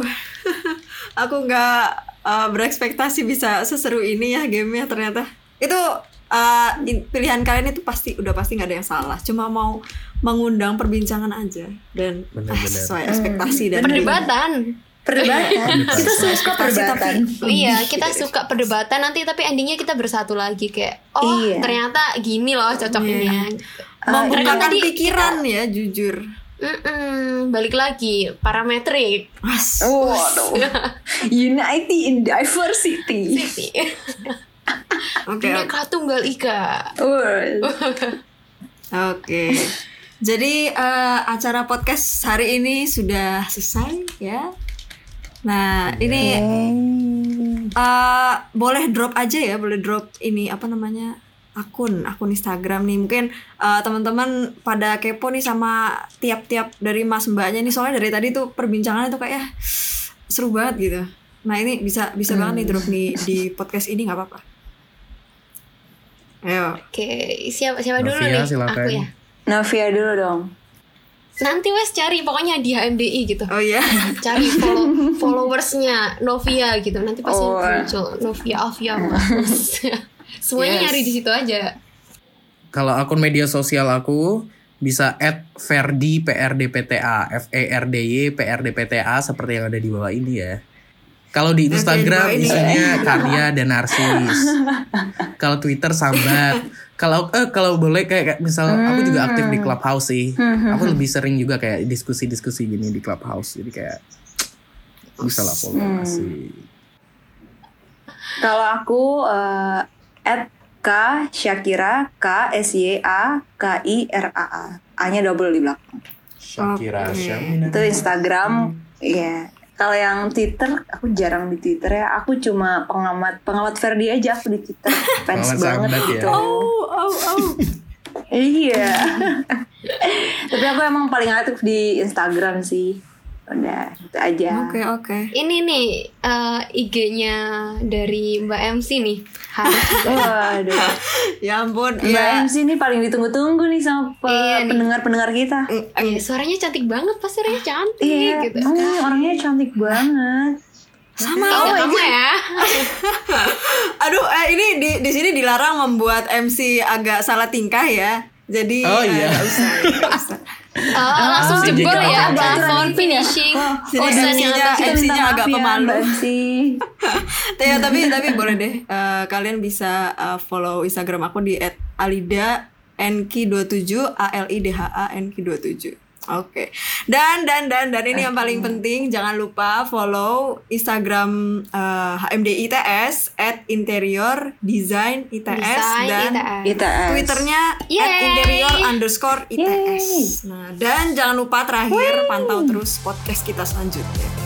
<laughs> Aku nggak uh, berekspektasi bisa seseru ini ya gamenya ternyata. Itu uh, pilihan kalian itu pasti udah pasti nggak ada yang salah. Cuma mau mengundang perbincangan aja dan ah, Benar-benar. sesuai ekspektasi dan Perdebatan. perdebatan kita suka perdebatan Iya, kita suka perdebatan nanti tapi endingnya kita bersatu lagi kayak oh Iya. ternyata gini loh cocoknya. membukakan tadi- pikiran ya jujur. Mm-mm, balik lagi parametrik. Mas. Waduh. <laughs> Unity in diversity. <laughs> Oke. Bineka Tunggal Ika. Oke. Jadi eh, acara podcast hari ini sudah selesai ya. Nah, ini eh, boleh drop aja ya, boleh drop ini apa namanya? Akun, akun Instagram nih. Mungkin eh, teman-teman pada kepo nih sama tiap-tiap dari Mas Mbaknya nih soalnya dari tadi tuh perbincangannya tuh kayak ya, seru banget gitu. Nah, ini bisa bisa banget nih drop nih di podcast ini nggak apa-apa. Ayo. Oke, siapa siapa dulu Novia, nih? silakan. Aku ya. Novia dulu dong. Nanti wes cari pokoknya di HMDI gitu. Oh iya. <laughs> Cari follow followersnya Novia gitu. Nanti pasti Oh. muncul Novia Alvia Marcus. <laughs> Semuanya Yes. nyari di situ aja. Kalau akun media sosial aku bisa at Ferdi PRDPTA F E R D Y PRDPTA seperti yang ada di bawah ini ya. Kalau di Instagram ini. isinya karya dan narsis. <laughs> Kalau Twitter sambat. Kalau eh kalau boleh kayak kayak misal aku juga aktif di Clubhouse sih. Aku lebih sering juga kayak diskusi-diskusi gini di Clubhouse. Jadi kayak bisa lah follow asik. Kalau aku eh, at K Syakira K S Y A K I R A A. A-nya double di belakang. Shakira Oke. Syamina. Itu Instagram. Iya. Kalau yang Twitter aku jarang di Twitter ya. Aku cuma pengamat pengamat Ferdi aja aku di Twitter. <laughs> Fans Pengamat banget sambat ya. gitu. Oh, oh, oh. Iya. <laughs> Tapi aku emang paling aktif di Instagram sih. Udah, itu aja. Oke, oke. Ini nih eh, IG-nya dari Mbak MC nih. Harus <laughs> Waduh. <laughs> Ya ampun, Mbak ya. MC ini paling ditunggu-tunggu nih sama pe- Iya nih. pendengar-pendengar kita. Iya, suaranya cantik banget pasti orangnya cantik Iya, gitu. oh, orangnya cantik banget. Sama. Oh, kamu ya. <laughs> Aduh, eh, ini di di sini dilarang membuat MC agak salah tingkah ya. Jadi Oh, eh, iya. usah, nggak usah. Oh, langsung jadi jebol ya plafon finishing. Urusan yang MC-nya MC-nya agak pemalu. Ya, tapi tapi boleh deh. Eh, kalian bisa eh, follow Instagram aku di @alida nk27 a l i d h a nk27. Oke. Dan dan dan dan ini yang paling penting jangan lupa follow Instagram eh, HMD ITS at interior design ITS dan ITS. ITS. Twitternya at interior underscore ITS. Nah, dan jangan lupa terakhir pantau terus podcast kita selanjutnya.